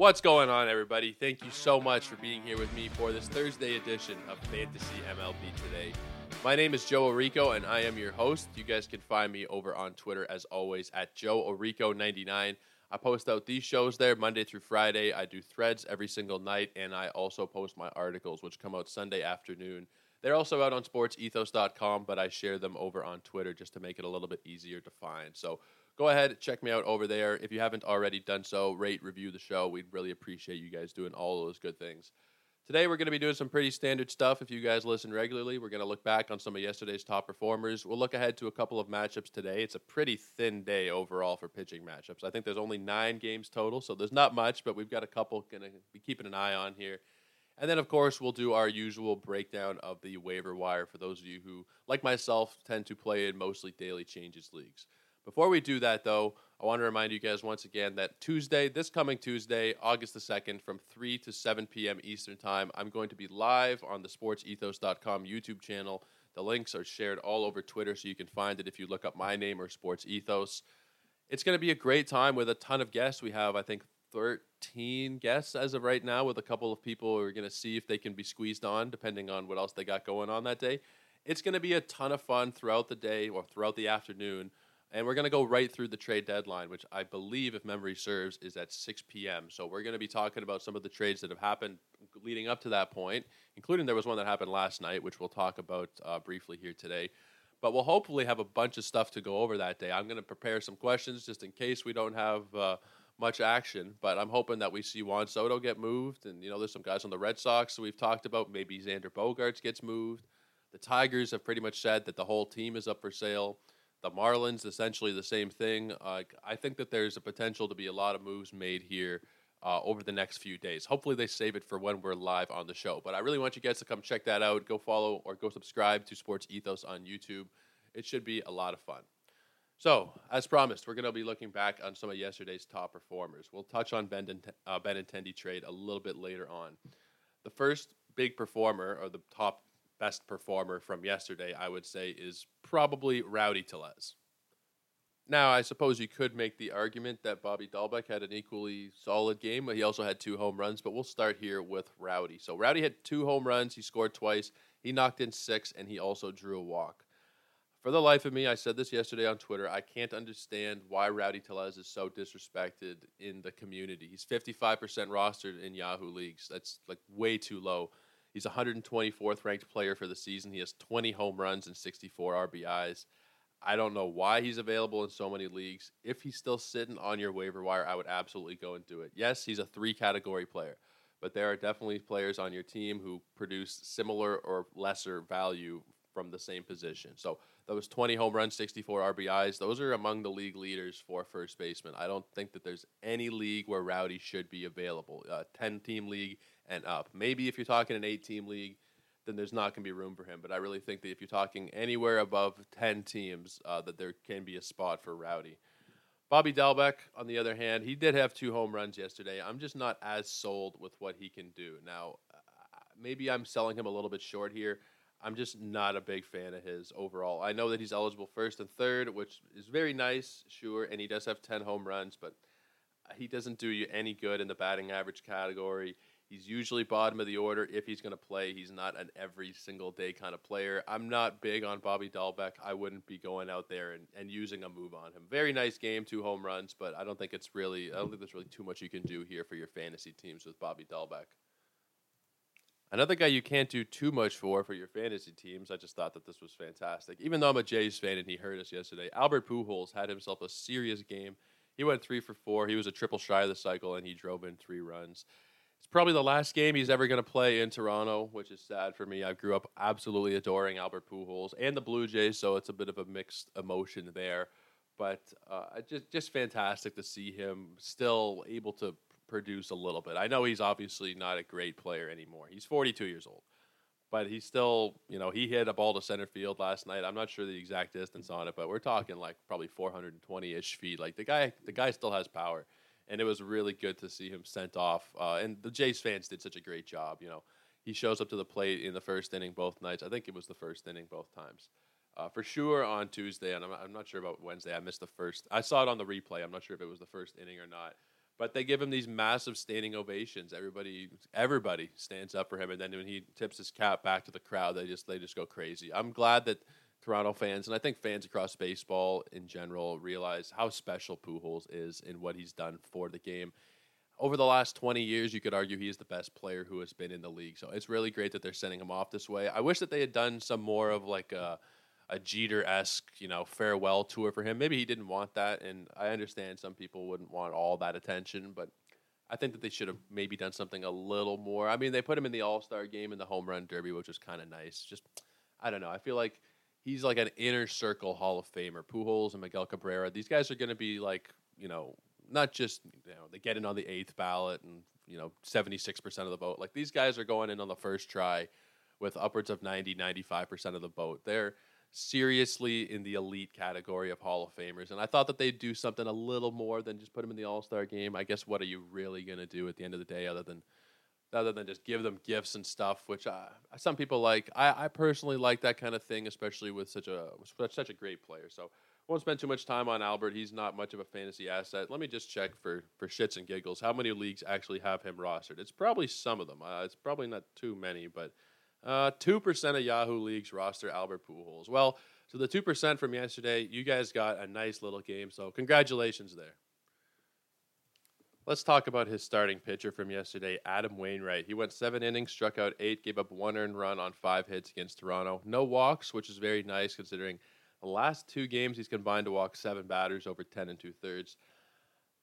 What's going on, everybody? Thank you so much for being here with me for this Thursday edition of Fantasy MLB Today. My name is Joe Orrico, and I am your host. You guys can find me over on Twitter, as always, at Joe Orrico99. I post out these shows there Monday through Friday. I do threads every single night, and I also post my articles, which come out Sunday afternoon. They're also out on sportsethos.com, but I share them over on Twitter just to make it a little bit easier to find. So go ahead, check me out over there. If you haven't already done so, rate, review the show. We'd really appreciate you guys doing all those good things. Today, we're going to be doing some pretty standard stuff. If you guys listen regularly, we're going to look back on some of yesterday's top performers. We'll look ahead to a couple of matchups today. It's a pretty thin day overall for pitching matchups. I think there's only nine games total, so there's not much, but we've got a couple going to be keeping an eye on here. And then, of course, we'll do our usual breakdown of the waiver wire for those of you who, like myself, tend to play in mostly daily changes leagues. Before we do that, though, I want to remind you guys once again that Tuesday, this coming Tuesday, August the 2nd, from 3 to 7 p.m. Eastern Time, I'm going to be live on the sportsethos.com YouTube channel. The links are shared all over Twitter, so you can find it if you look up my name or Sports Ethos. It's going to be a great time with a ton of guests. We have, I think, 13 guests as of right now, with a couple of people who are going to see if they can be squeezed on, depending on what else they got going on that day. It's going to be a ton of fun throughout the day or throughout the afternoon. And we're going to go right through the trade deadline, which I believe, if memory serves, is at 6 p.m. So we're going to be talking about some of the trades that have happened leading up to that point, including there was one that happened last night, which we'll talk about uh, briefly here today. But we'll hopefully have a bunch of stuff to go over that day. I'm going to prepare some questions just in case we don't have. Uh, much action, but I'm hoping that we see Juan Soto get moved. And, you know, there's some guys on the Red Sox we've talked about. Maybe Xander Bogaerts gets moved. The Tigers have pretty much said that the whole team is up for sale. The Marlins, essentially the same thing. Uh, I think that there's a potential to be a lot of moves made here uh, over the next few days. Hopefully, they save it for when we're live on the show. But I really want you guys to come check that out. Go follow or go subscribe to Sports Ethos on YouTube. It should be a lot of fun. So, as promised, we're going to be looking back on some of yesterday's top performers. We'll touch on Ben, uh, Benintendi trade a little bit later on. The first big performer, or the top best performer from yesterday, I would say, is probably Rowdy Tellez. Now, I suppose you could make the argument that Bobby Dalbec had an equally solid game, but he also had two home runs. But we'll start here with Rowdy. So, Rowdy had two home runs. He scored twice. He knocked in six, and he also drew a walk. For the life of me, I said this yesterday on Twitter. I can't understand why Rowdy Tellez is so disrespected in the community. He's 55% rostered in Yahoo leagues. That's like way too low. He's 124th ranked player for the season. He has 20 home runs and 64 RBIs. I don't know why he's available in so many leagues. If he's still sitting on your waiver wire, I would absolutely go and do it. Yes, he's a three category player, but there are definitely players on your team who produce similar or lesser value from the same position. So those 20 home runs, 64 RBIs, those are among the league leaders for first baseman. I don't think that there's any league where Rowdy should be available. A 10 team league and up. Maybe if you're talking an 8 team league, then there's not going to be room for him. But I really think that if you're talking anywhere above 10 teams, uh, that there can be a spot for Rowdy. Bobby Dalbec, on the other hand, he did have two home runs yesterday. I'm just not as sold with what he can do. Now, uh, maybe I'm selling him a little bit short here. I'm just not a big fan of his overall. I know that he's eligible first and third, which is very nice, sure, and he does have 10 home runs, but he doesn't do you any good in the batting average category. He's usually bottom of the order if he's going to play. He's not an every single day kind of player. I'm not big on Bobby Dalbec. I wouldn't be going out there and, and using a move on him. Very nice game, two home runs, but I don't think it's really, I don't think there's really too much you can do here for your fantasy teams with Bobby Dalbec. Another guy you can't do too much for for your fantasy teams. I just thought that this was fantastic. Even though I'm a Jays fan and he hurt us yesterday, Albert Pujols had himself a serious game. He went three for four. He was a triple shy of the cycle, and he drove in three runs. It's probably the last game he's ever going to play in Toronto, which is sad for me. I grew up absolutely adoring Albert Pujols and the Blue Jays, so it's a bit of a mixed emotion there. But uh, just just fantastic to see him still able to produce a little bit. I know he's obviously not a great player anymore. He's 42 years old, but he's still, you know, he hit a ball to center field last night. I'm not sure the exact distance on it, but we're talking like probably 420 ish feet. Like the guy, the guy still has power, and it was really good to see him sent off. Uh, and the Jays fans did such a great job. You know, he shows up to the plate in the first inning both nights. I think it was the first inning both times. Uh, for sure on Tuesday, and I'm, I'm not sure about Wednesday. I missed the first. I saw it on the replay. I'm not sure if it was the first inning or not But they give him these massive standing ovations. Everybody, everybody stands up for him, and then when he tips his cap back to the crowd, they just they just go crazy. I'm glad that Toronto fans and I think fans across baseball in general realize how special Pujols is and what he's done for the game. Over the last 20 years, you could argue he is the best player who has been in the league. So it's really great that they're sending him off this way. I wish that they had done some more of like a a Jeter esque, you know, farewell tour for him. Maybe he didn't want that, and I understand some people wouldn't want all that attention, but I think that they should have maybe done something a little more. I mean, they put him in the All Star game in the Home Run Derby, which was kind of nice. Just, I don't know. I feel like he's like an inner circle Hall of Famer. Pujols and Miguel Cabrera. These guys are going to be like, you know, not just you know they get in on the eighth ballot and you know 76% of the vote. Like these guys are going in on the first try with upwards of 90, 95% of the vote. They're seriously in the elite category of Hall of Famers. And I thought that they'd do something a little more than just put them in the All Star game. I guess what are you really going to do at the end of the day other than other than just give them gifts and stuff, which uh, some people like. I, I personally like that kind of thing, especially with such a such a great player. So won't spend too much time on Albert. He's not much of a fantasy asset. Let me just check for for shits and giggles how many leagues actually have him rostered. It's probably some of them. Uh, it's probably not too many, but uh, 2% of Yahoo leagues roster Albert Pujols. Well, so the 2% from yesterday, you guys got a nice little game. So congratulations there. Let's talk about his starting pitcher from yesterday, Adam Wainwright. He went seven innings, struck out eight, gave up one earned run on five hits against Toronto. No walks, which is very nice considering the last two games he's combined to walk seven batters over 10 and two thirds.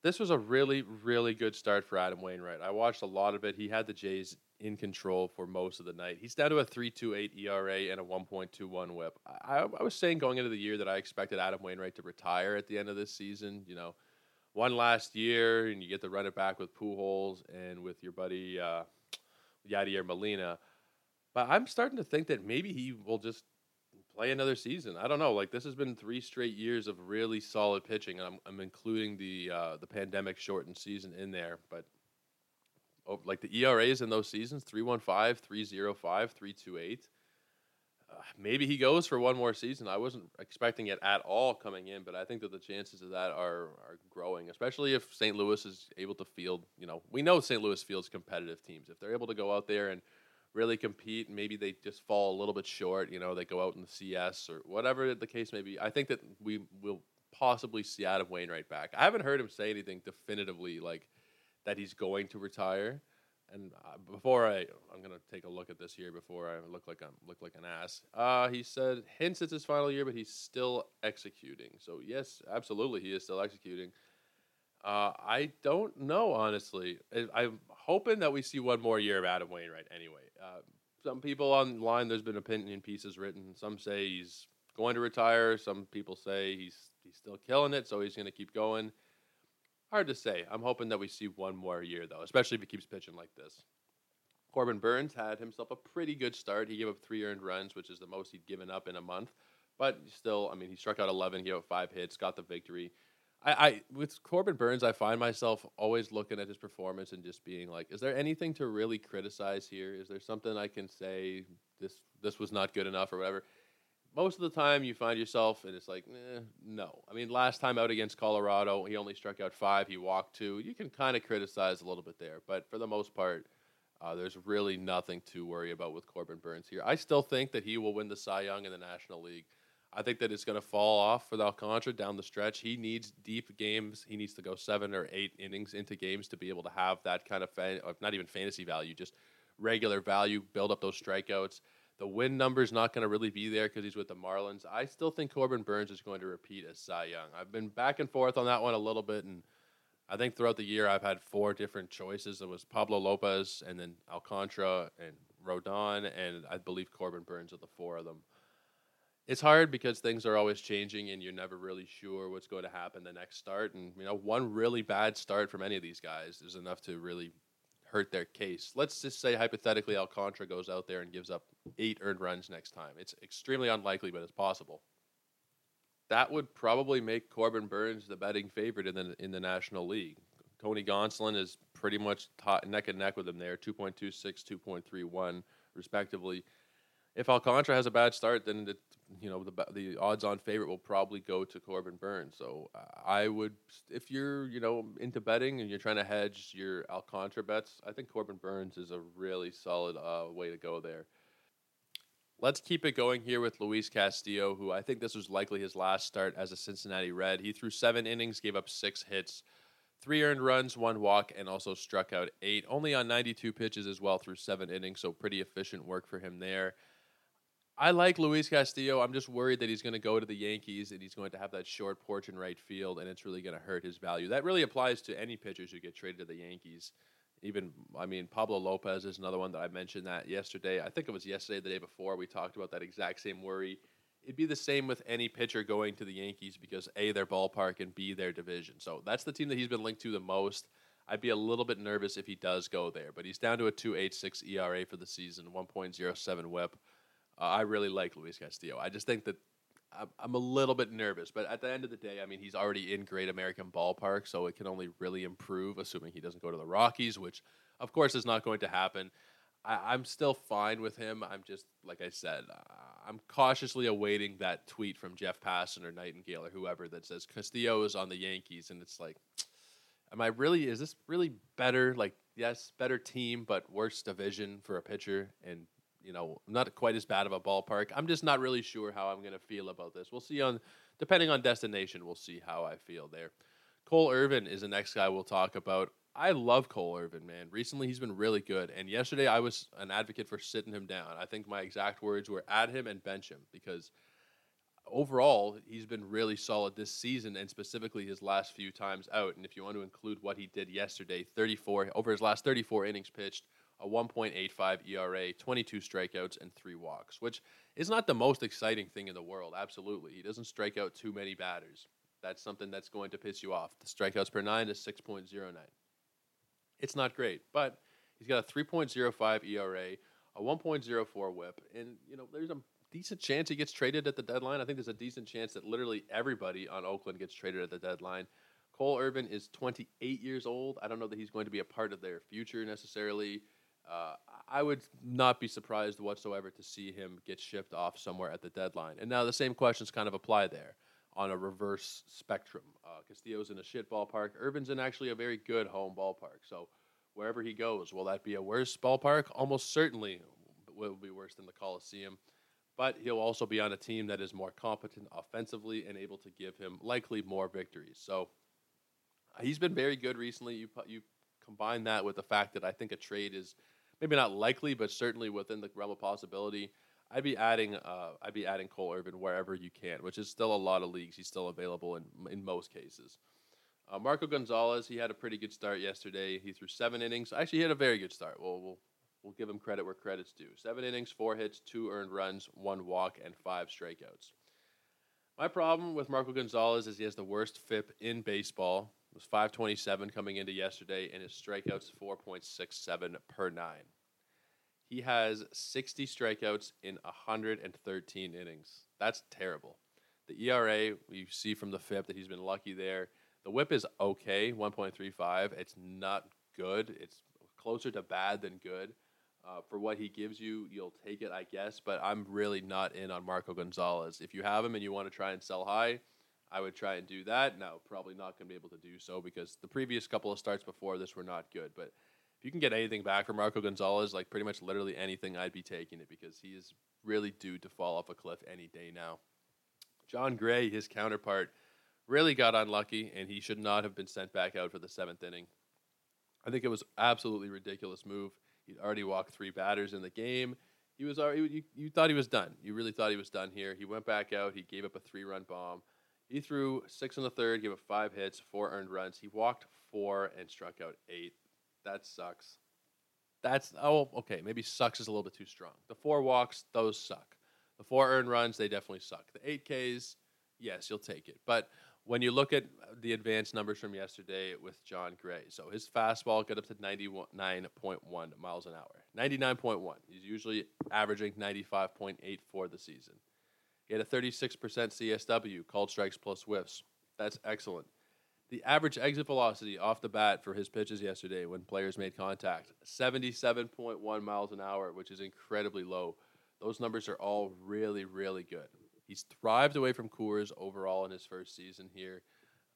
This was a really, really good start for Adam Wainwright. I watched a lot of it. He had the Jays in control for most of the night. He's down to a 3.28 ERA and a 1.21 WHIP. I, I, was saying going into the year that I expected Adam Wainwright to retire at the end of this season. You know, one last year, and you get to run it back with Pujols and with your buddy uh, Yadier Molina. But I'm starting to think that maybe he will just play another season. I don't know. Like this has been three straight years of really solid pitching, and I'm, I'm including the uh, the pandemic shortened season in there. But oh, like the ERAs in those seasons 315, 305, 328. Maybe he goes for one more season. I wasn't expecting it at all coming in, but I think that the chances of that are are growing, especially if St. Louis is able to field. You know, we know St. Louis fields competitive teams. If they're able to go out there and really compete, maybe they just fall a little bit short. You know, they go out in the CS or whatever the case may be. I think that we will possibly see Adam Wainwright back. I haven't heard him say anything definitively like that he's going to retire. And uh, before I, I'm gonna take a look at this here before I look like I'm look like an ass. Uh, he said hints it's his final year, but he's still executing. So yes, absolutely, he is still executing. Uh, I don't know honestly. I, am hoping that we see one more year of Adam Wainwright. Anyway, uh, some people online, there's been opinion pieces written. Some say he's going to retire. Some people say he's he's still killing it, so he's to keep going. Hard to say. I'm hoping that we see one more year, though, especially if he keeps pitching like this. Corbin Burnes had himself a pretty good start. He gave up three earned runs, which is the most he'd given up in a month. But still, I mean, he struck out 11, he gave up five hits, got the victory. I, I with Corbin Burnes, I find myself always looking at his performance and just being like, is there anything to really criticize here? Is there something I can say this this was not good enough or whatever? Most of the time you find yourself and it's like eh, no. I mean last time out against colorado he only struck out five he walked two. You can kind of criticize a little bit there but for the most part uh, there's really nothing to worry about with corbin burnes here. I still think that he will win the cy young in the national league. I think that it's going to fall off for alcantara down the stretch. He needs deep games. He needs to go seven or eight innings into games to be able to have that kind of fan, not even fantasy value just regular value build up those strikeouts the win number is not going to really be there because he's with the Marlins. I still think Corbin Burnes is going to repeat as Cy Young. I've been back and forth on that one a little bit, and I think throughout the year I've had four different choices. It was Pablo Lopez, and then Alcantara, and Rodon, and I believe Corbin Burnes are the four of them. It's hard because things are always changing, and you're never really sure what's going to happen the next start. And you know, one really bad start from any of these guys is enough to really hurt their case. Let's just say hypothetically Alcantara goes out there and gives up eight earned runs next time. It's extremely unlikely, but it's possible. That would probably make Corbin Burnes the betting favorite in the in the National League. Tony Gonsolin is pretty much neck and neck with him there, 2.26, 2.31, respectively. If Alcantara has a bad start, then the you know the the odds-on favorite will probably go to Corbin Burnes. So I would, if you're you know into betting and you're trying to hedge your Alcantara bets, I think Corbin Burnes is a really solid uh, way to go there. Let's keep it going here with Luis Castillo, who I think this was likely his last start as a Cincinnati Red. He threw seven innings, gave up six hits, three earned runs, one walk, and also struck out eight. Only on 92 pitches as well through seven innings, so pretty efficient work for him there. I like Luis Castillo. I'm just worried that he's going to go to the Yankees and he's going to have that short porch in right field, and it's really going to hurt his value. That really applies to any pitchers who get traded to the Yankees. Even, I mean, Pablo Lopez is another one that I mentioned that yesterday. I think it was yesterday, the day before, we talked about that exact same worry. It'd be the same with any pitcher going to the Yankees because A, their ballpark, and B, their division. So that's the team that he's been linked to the most. I'd be a little bit nervous if he does go there, but he's down to a 2.86 ERA for the season, 1.07 WHIP. Uh, I really like Luis Castillo. I just think that I'm, I'm a little bit nervous, but at the end of the day, I mean, he's already in Great American Ballpark, so it can only really improve, assuming he doesn't go to the Rockies, which, of course, is not going to happen. I, am still fine with him. I'm just, like I said, I'm cautiously awaiting that tweet from Jeff Passan or Nightengale or whoever that says Castillo is on the Yankees, and it's like, am I really? Is this really better? Like, yes, better team, but worse division for a pitcher, and you know, not quite as bad of a ballpark. I'm just not really sure how I'm going to feel about this. We'll see on, depending on destination, we'll see how I feel there. Cole Irvin is the next guy we'll talk about. I love Cole Irvin, man. Recently, he's been really good. And yesterday, I was an advocate for sitting him down. I think my exact words were add him and bench him because overall, he's been really solid this season and specifically his last few times out. And if you want to include what he did yesterday, 34 over his last 34 innings pitched, a 1.85 ERA, 22 strikeouts, and three walks, which is not the most exciting thing in the world. Absolutely. He doesn't strike out too many batters. That's something that's going to piss you off. The strikeouts per nine is 6.09. It's not great, but he's got a 3.05 ERA, a 1.04 whip, and you know there's a decent chance he gets traded at the deadline. I think there's a decent chance that literally everybody on Oakland gets traded at the deadline. Cole Irvin is 28 years old. I don't know that he's going to be a part of their future necessarily. Uh, I would not be surprised whatsoever to see him get shipped off somewhere at the deadline. And now the same questions kind of apply there on a reverse spectrum. Uh, Castillo's in a shit ballpark. Irvin's in actually a very good home ballpark. So wherever he goes, will that be a worse ballpark? Almost certainly will be worse than the Coliseum. But he'll also be on a team that is more competent offensively and able to give him likely more victories. So he's been very good recently. You you combine that with the fact that I think a trade is maybe not likely, but certainly within the realm of possibility. I'd be adding uh, I'd be adding Cole Irvin wherever you can, which is still a lot of leagues. He's still available in in most cases. Uh, Marco Gonzalez, he had a pretty good start yesterday. He threw seven innings. Actually, he had a very good start. We'll, we'll, we'll give him credit where credit's due. Seven innings, four hits, two earned runs, one walk, and five strikeouts. My problem with Marco Gonzalez is he has the worst FIP in baseball was 527 coming into yesterday, and his strikeouts 4.67 per nine. He has 60 strikeouts in 113 innings. That's terrible. The ERA, you see from the FIP that he's been lucky there. The whip is okay, 1.35. It's not good. It's closer to bad than good. Uh, for what he gives you, you'll take it, I guess. But I'm really not in on Marco Gonzalez. If you have him and you want to try and sell high, I would try and do that. Now, probably not going to be able to do so because the previous couple of starts before this were not good. But if you can get anything back from Marco Gonzalez, like pretty much literally anything, I'd be taking it because he is really due to fall off a cliff any day now. Jon Gray, his counterpart, really got unlucky, and he should not have been sent back out for the seventh inning. I think it was absolutely ridiculous move. He'd already walked three batters in the game. He was already, you, you thought he was done. You really thought he was done here. He went back out. He gave up a three-run bomb. He threw six in the third, gave up five hits, four earned runs. He walked four and struck out eight. That sucks. That's oh okay. Maybe sucks is a little bit too strong. The four walks, those suck. The four earned runs, they definitely suck. The eight Ks, yes, you'll take it. But when you look at the advanced numbers from yesterday with Jon Gray, so his fastball got up to 99.1 miles an hour. 99.1. He's usually averaging 95.8 for the season. He had a 36% CSW, called strikes plus whiffs. That's excellent. The average exit velocity off the bat for his pitches yesterday when players made contact, 77.1 miles an hour, which is incredibly low. those numbers are all really, really good. He's thrived away from Coors overall in his first season here.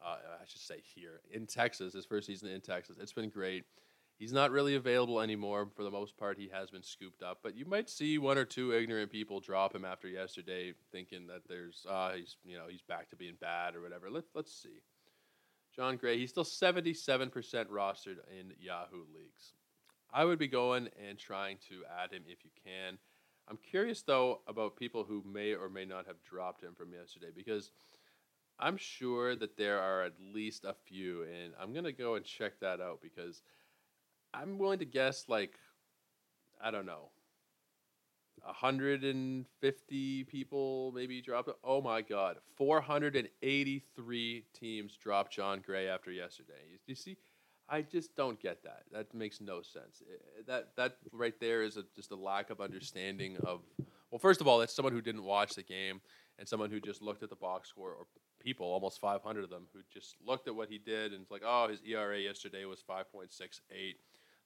Uh, I should say here in Texas, his first season in Texas. It's been great. He's not really available anymore. For the most part, he has been scooped up. But you might see one or two ignorant people drop him after yesterday, thinking that there's uh, he's you know he's back to being bad or whatever. Let let's see. Jon Gray, he's still 77% rostered in Yahoo leagues. I would be going and trying to add him if you can. I'm curious though about people who may or may not have dropped him from yesterday because I'm sure that there are at least a few, and I'm gonna go and check that out because I'm willing to guess like I don't know. 150 people maybe dropped. Oh my God, 483 teams dropped Jon Gray after yesterday. You, you see, I just don't get that. That makes no sense. That that right there is a, just a lack of understanding of. Well, first of all, it's someone who didn't watch the game and someone who just looked at the box score, or people, almost 500 of them, who just looked at what he did and it's like, oh, his ERA yesterday was 5.68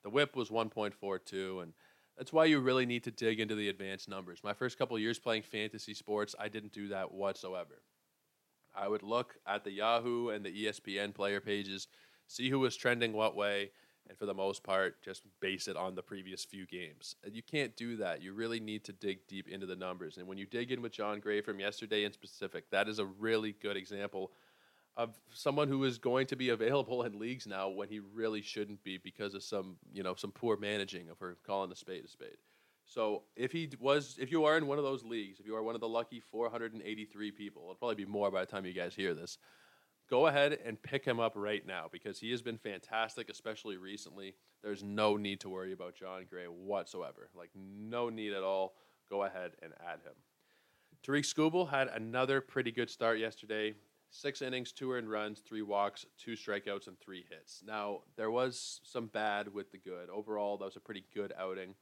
the whip was 1.42, and that's why you really need to dig into the advanced numbers. My first couple years playing fantasy sports, I didn't do that whatsoever. I would look at the Yahoo and the ESPN player pages, see who was trending what way, and for the most part, just base it on the previous few games. You can't do that. You really need to dig deep into the numbers. And when you dig in with Jon Gray from yesterday in specific, that is a really good example of someone who is going to be available in leagues now when he really shouldn't be because of some you know some poor managing of her calling a spade a spade. So if he was, if you are in one of those leagues, if you are one of the lucky 483 people, it'll probably be more by the time you guys hear this. Go ahead and pick him up right now because he has been fantastic, especially recently. There's no need to worry about Jon Gray whatsoever. Like no need at all. Go ahead and add him. Tarik Skubal had another pretty good start yesterday. Six innings, two earned runs, three walks, two strikeouts, and three hits. Now, there was some bad with the good. Overall, that was a pretty good outing.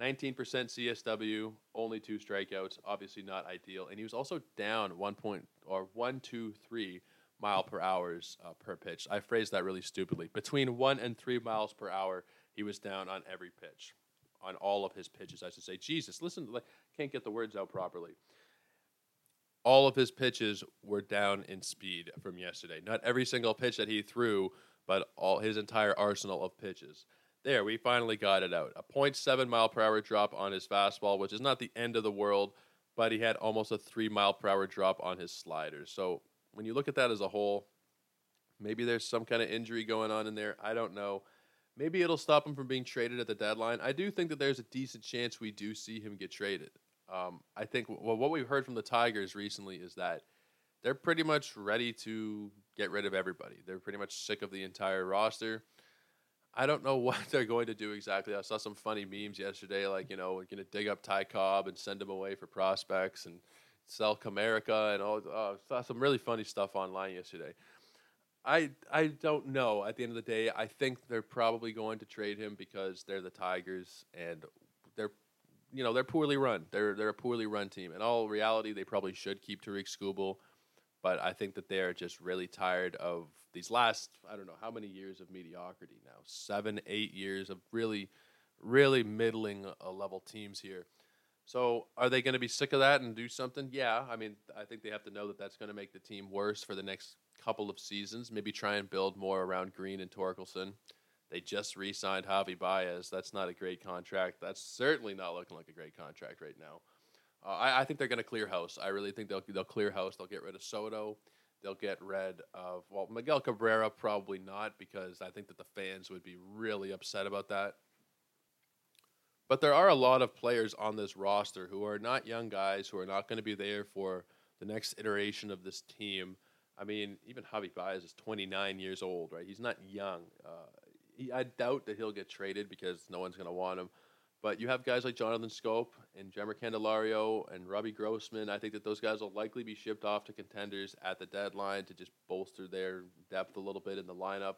19% CSW, only two strikeouts, obviously not ideal. And he was also down one point or one, two, three mile per hours uh, per pitch. I phrased that really stupidly. Between one and three miles per hour, he was down on every pitch, on all of his pitches, I should say. Jesus, listen, like, can't get the words out properly all of his pitches were down in speed from yesterday. Not every single pitch that he threw, but all his entire arsenal of pitches. There, we finally got it out. A 0.7 mile per hour drop on his fastball, which is not the end of the world, but he had almost a 3 mile per hour drop on his sliders. So when you look at that as a whole, maybe there's some kind of injury going on in there. I don't know. Maybe it'll stop him from being traded at the deadline. I do think that there's a decent chance we do see him get traded. Um, I think well, what we've heard from the Tigers recently is that they're pretty much ready to get rid of everybody. They're pretty much sick of the entire roster. I don't know what they're going to do exactly. I saw some funny memes yesterday, like you know, we're going to dig up Ty Cobb and send him away for prospects and sell Comerica and all. Uh, saw some really funny stuff online yesterday. I I don't know. At the end of the day, I think they're probably going to trade him because they're the Tigers and you know they're poorly run. They're they're a poorly run team. In all reality, they probably should keep Tarik Skubal, but I think that they are just really tired of these last I don't know how many years of mediocrity now. Seven, eight years of really, really middling uh, level teams here. So are they going to be sick of that and do something? Yeah, I mean I think they have to know that that's going to make the team worse for the next couple of seasons. Maybe try and build more around Greene and Torkelson. They just re-signed Javi Baez. That's not a great contract. That's certainly not looking like a great contract right now. Uh, I, I, think they're going to clear house. I really think they'll they'll clear house. They'll get rid of Soto. They'll get rid of well Miguel Cabrera probably not because I think that the fans would be really upset about that. But there are a lot of players on this roster who are not young guys who are not going to be there for the next iteration of this team. I mean, even Javi Baez is 29 years old, right? He's not young. Uh, he, I doubt that he'll get traded because no one's going to want him. But you have guys like Jonathan Schoop and Jeimer Candelario and Robbie Grossman. I think that those guys will likely be shipped off to contenders at the deadline to just bolster their depth a little bit in the lineup.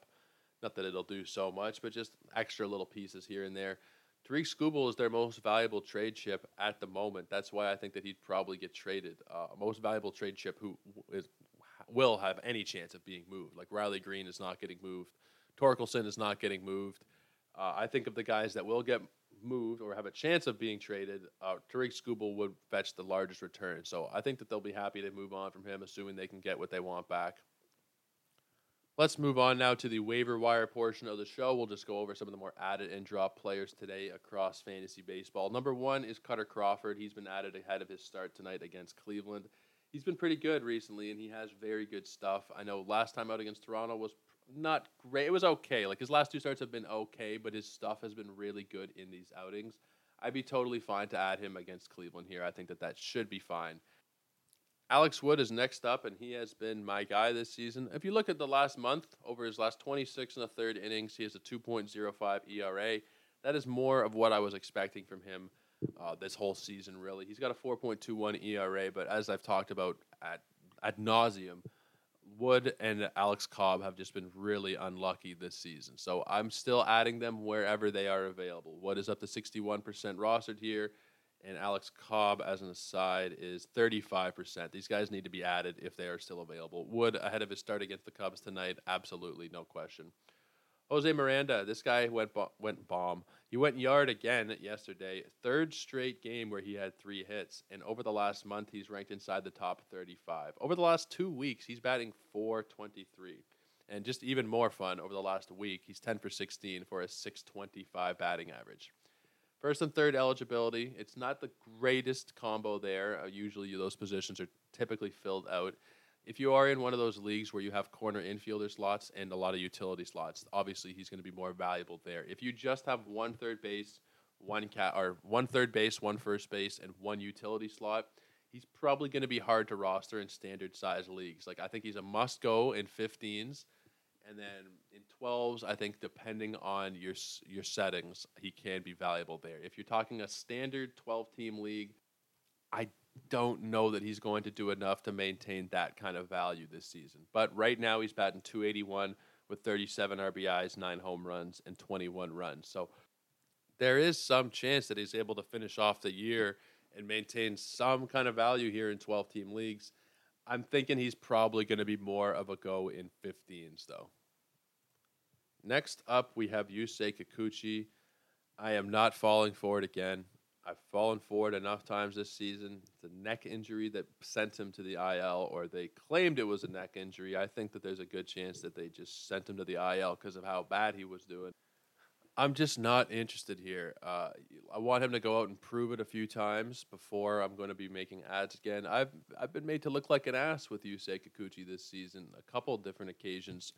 Not that it'll do so much, but just extra little pieces here and there. Tarik Skubal is their most valuable trade chip at the moment. That's why I think that he'd probably get traded. Uh, most valuable trade chip who is, will have any chance of being moved. Like Riley Greene is not getting moved. Torkelson is not getting moved. Uh, I think of the guys that will get moved or have a chance of being traded, uh, Tarik Skubal would fetch the largest return. So I think that they'll be happy to move on from him, assuming they can get what they want back. Let's move on now to the waiver wire portion of the show. We'll just go over some of the more added and drop players today across fantasy baseball. Number one is Kutter Crawford. He's been added ahead of his start tonight against Cleveland. He's been pretty good recently, and he has very good stuff. I know last time out against Toronto was not great. It was okay. Like his last two starts have been okay, but his stuff has been really good in these outings. I'd be totally fine to add him against Cleveland here. I think that that should be fine. Alex Wood is next up, and he has been my guy this season. If you look at the last month, over his last 26 and a third innings, he has a 2.05 ERA. That is more of what I was expecting from him uh, this whole season, really. He's got a 4.21 ERA, but as I've talked about at, ad nauseum, Wood and Alex Cobb have just been really unlucky this season. So I'm still adding them wherever they are available. Wood is up to 61% rostered here, and Alex Cobb, as an aside, is 35%. These guys need to be added if they are still available. Wood ahead of his start against the Cubs tonight, absolutely no question. Jose Miranda, this guy went bo- went bomb. He went yard again yesterday. Third straight game where he had three hits, and over the last month, he's ranked inside the top 35. Over the last two weeks, he's batting 423. And just even more fun, over the last week, he's 10 for 16 for a 625 batting average. First and third eligibility, it's not the greatest combo there. Uh, usually, those positions are typically filled out if you are in one of those leagues where you have corner infielder slots and a lot of utility slots, obviously he's going to be more valuable there. If you just have one third base, one cat or one third base, one first base, and one utility slot, he's probably going to be hard to roster in standard size leagues. Like I think he's a must go in 15s, and then in 12s, I think depending on your your settings, he can be valuable there. If you're talking a standard 12 team league, I don't know that he's going to do enough to maintain that kind of value this season. But right now he's batting 281 with 37 RBIs, 9 home runs and 21 runs. So there is some chance that he's able to finish off the year and maintain some kind of value here in 12 team leagues. I'm thinking he's probably going to be more of a go in 15s though. Next up we have Yusei Kikuchi. I am not falling for it again. I've fallen for it enough times this season. A neck injury that sent him to the IL, or they claimed it was a neck injury. I think that there's a good chance that they just sent him to the IL because of how bad he was doing. I'm just not interested here. Uh, I want him to go out and prove it a few times before I'm going to be making ads again. I've I've been made to look like an ass with Yusei Kikuchi this season, a couple different occasions.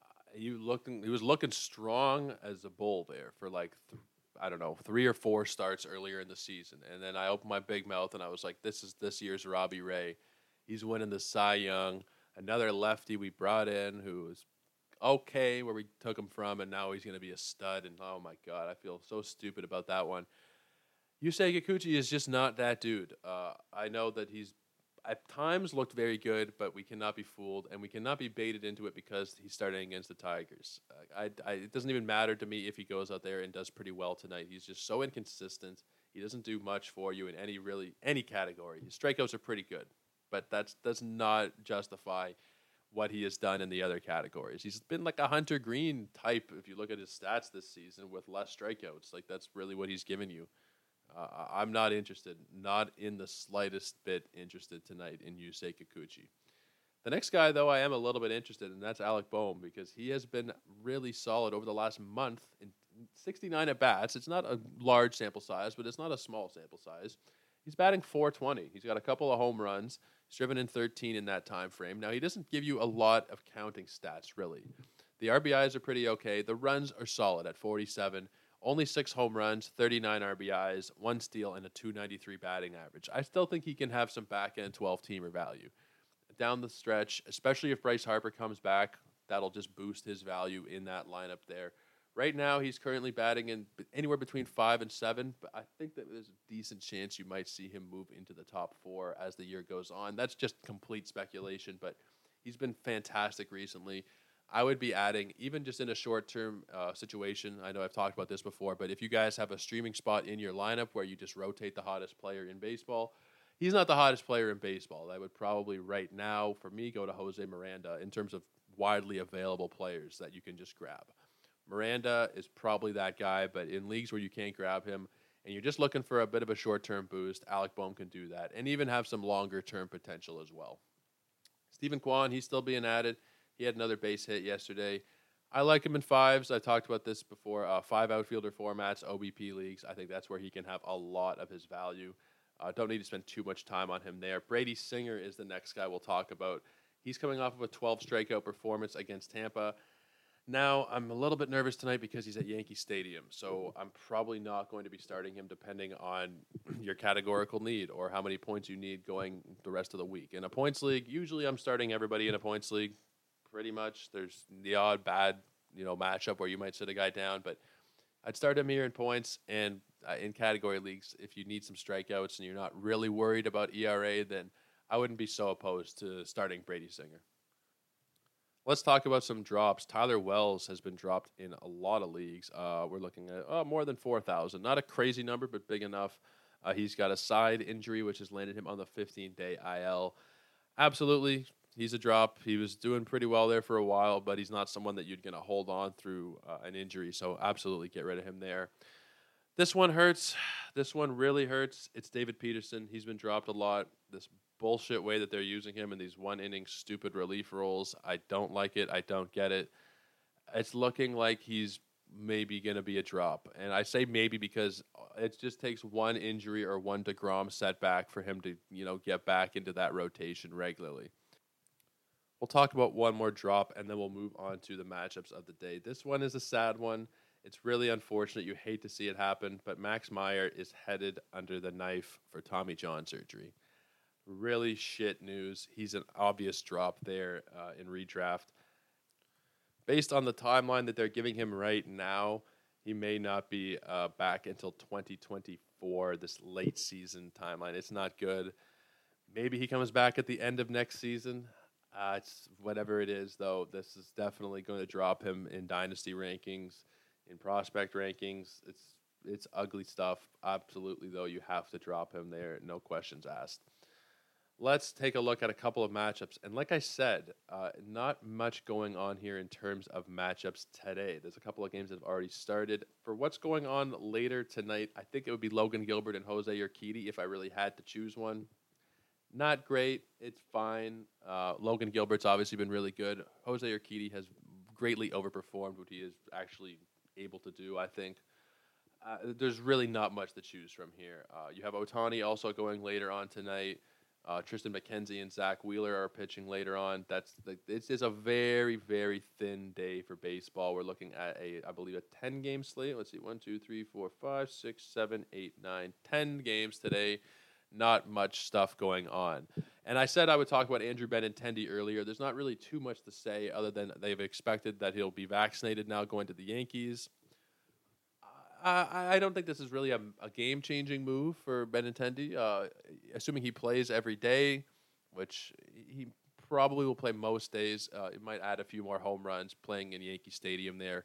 Uh, he looking he was looking strong as a bull there for like th- I don't know, three or four starts earlier in the season. And then I opened my big mouth and I was like, this is this year's Robbie Ray. He's winning the Cy Young. Another lefty we brought in who was okay where we took him from, and now he's going to be a stud. And oh my God, I feel so stupid about that one. Yusei Kikuchi is just not that dude. Uh, I know that he's at times looked very good, but we cannot be fooled and we cannot be baited into it because he's starting against the Tigers. I, I, it doesn't even matter to me if he goes out there and does pretty well tonight. He's just so inconsistent. He doesn't do much for you in any really any category. His strikeouts are pretty good, but that does not justify what he has done in the other categories. He's been like a Hunter Greene type if you look at his stats this season with less strikeouts. Like that's really what he's given you. Uh, I'm not interested, not in the slightest bit interested tonight in Yusei Kikuchi. The next guy, though, I am a little bit interested in, that's Alec Bohm, because he has been really solid over the last month in 69 at bats. It's not a large sample size, but it's not a small sample size. He's batting 420. He's got a couple of home runs. He's driven in 13 in that time frame. Now, he doesn't give you a lot of counting stats, really. The RBIs are pretty okay. The runs are solid at 47. Only six home runs, 39 RBIs, one steal, and a 293 batting average. I still think he can have some back end 12 teamer value. Down the stretch, especially if Bryce Harper comes back, that'll just boost his value in that lineup there. Right now, he's currently batting in anywhere between five and seven, but I think that there's a decent chance you might see him move into the top four as the year goes on. That's just complete speculation, but he's been fantastic recently. I would be adding, even just in a short term uh, situation. I know I've talked about this before, but if you guys have a streaming spot in your lineup where you just rotate the hottest player in baseball, he's not the hottest player in baseball. I would probably right now, for me, go to Jose Miranda in terms of widely available players that you can just grab. Miranda is probably that guy, but in leagues where you can't grab him and you're just looking for a bit of a short term boost, Alec Bohm can do that and even have some longer term potential as well. Steven Kwan, he's still being added. He had another base hit yesterday. I like him in fives. I've talked about this before. Uh, five outfielder formats, OBP leagues. I think that's where he can have a lot of his value. Uh, don't need to spend too much time on him there. Brady Singer is the next guy we'll talk about. He's coming off of a 12 strikeout performance against Tampa. Now, I'm a little bit nervous tonight because he's at Yankee Stadium, so I'm probably not going to be starting him depending on your categorical need or how many points you need going the rest of the week. In a points league, usually I'm starting everybody in a points league pretty much. There's the odd bad, you know, matchup where you might sit a guy down, but I'd start him here in points and uh, in category leagues if you need some strikeouts and you're not really worried about ERA, then I wouldn't be so opposed to starting Brady Singer. Let's talk about some drops. Tyler Wells has been dropped in a lot of leagues. Uh, we're looking at uh, more than 4,000. Not a crazy number, but big enough. Uh, he's got a side injury, which has landed him on the 15 day IL. Absolutely, he's a drop. He was doing pretty well there for a while, but he's not someone that you're going to hold on through uh, an injury. So, absolutely get rid of him there. This one hurts. This one really hurts. It's David Peterson. He's been dropped a lot. This bullshit way that they're using him in these one inning stupid relief roles. I don't like it. I don't get it. It's looking like he's maybe going to be a drop. And I say maybe because it just takes one injury or one DeGrom setback for him to, you know, get back into that rotation regularly. We'll talk about one more drop and then we'll move on to the matchups of the day. This one is a sad one. It's really unfortunate. You hate to see it happen, but Max Meyer is headed under the knife for Tommy John surgery really shit news. He's an obvious drop there uh, in redraft. Based on the timeline that they're giving him right now, he may not be uh, back until 2024, this late season timeline. It's not good. Maybe he comes back at the end of next season. Uh, it's whatever it is, though. This is definitely going to drop him in dynasty rankings, in prospect rankings. It's it's ugly stuff. Absolutely, though, you have to drop him there. No questions asked let's take a look at a couple of matchups. And like I said, uh, not much going on here in terms of matchups today. There's a couple of games that have already started. For what's going on later tonight, I think it would be Logan Gilbert and Jose Urquidy if I really had to choose one. Not great. It's fine. Uh, Logan Gilbert's obviously been really good. Jose Urquidy has greatly overperformed what he is actually able to do, I think. Uh, there's really not much to choose from here. Uh, you have Ohtani also going later on tonight. Uh, Triston McKenzie and Zack Wheeler are pitching later on. That's the, it's, it's a very very thin day for baseball. We're looking at a I believe a ten game slate. Let's see, one, two, three, four, five, six, seven, eight, nine, ten games today. Not much stuff going on. And I said I would talk about Andrew Benintendi earlier. There's not really too much to say other than they've expected that he'll be vaccinated now going to the Yankees. I, I don't think this is really a, a game changing move for Benintendi. Uh, assuming he plays every day, which he probably will play most days. Uh, it might add a few more home runs playing in Yankee Stadium there.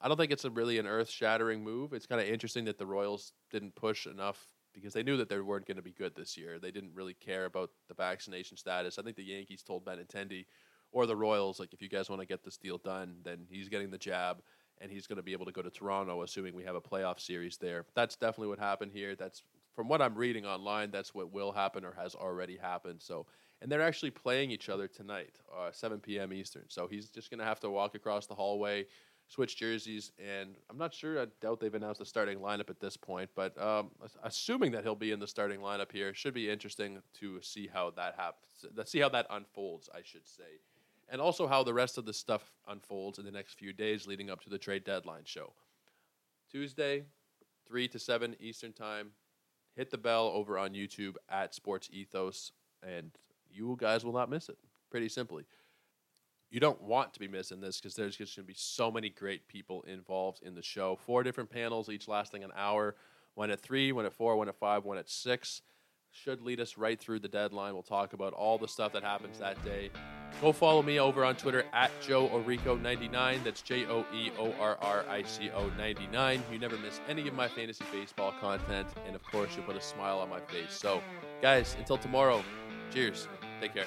I don't think it's a really an earth shattering move. It's kind of interesting that the Royals didn't push enough because they knew that they weren't going to be good this year. They didn't really care about the vaccination status. I think the Yankees told Benintendi or the Royals, like, if you guys want to get this deal done, then he's getting the jab and he's going to be able to go to Toronto, assuming we have a playoff series there. That's definitely what happened here. That's from what I'm reading online. That's what will happen or has already happened. So, and they're actually playing each other tonight, uh, 7 p.m. Eastern. So he's just going to have to walk across the hallway, switch jerseys, and I'm not sure. I doubt they've announced the starting lineup at this point, but um, assuming that he'll be in the starting lineup here, should be interesting to see how that happens. See how that unfolds. I should say and also how the rest of the stuff unfolds in the next few days leading up to the trade deadline show. Tuesday, 3 to 7 Eastern Time. Hit the bell over on YouTube at Sports Ethos, and you guys will not miss it. Pretty simply. You don't want to be missing this because there's just going to be so many great people involved in the show. Four different panels, each lasting an hour. One at 3, one at 4, one at 5, one at 6 should lead us right through the deadline. We'll talk about all the stuff that happens that day. Go follow me over on Twitter at Joe Orrico99. That's J O E O R R I C O 99. You never miss any of my fantasy baseball content. And of course, you'll put a smile on my face. So, guys, until tomorrow, cheers. Take care.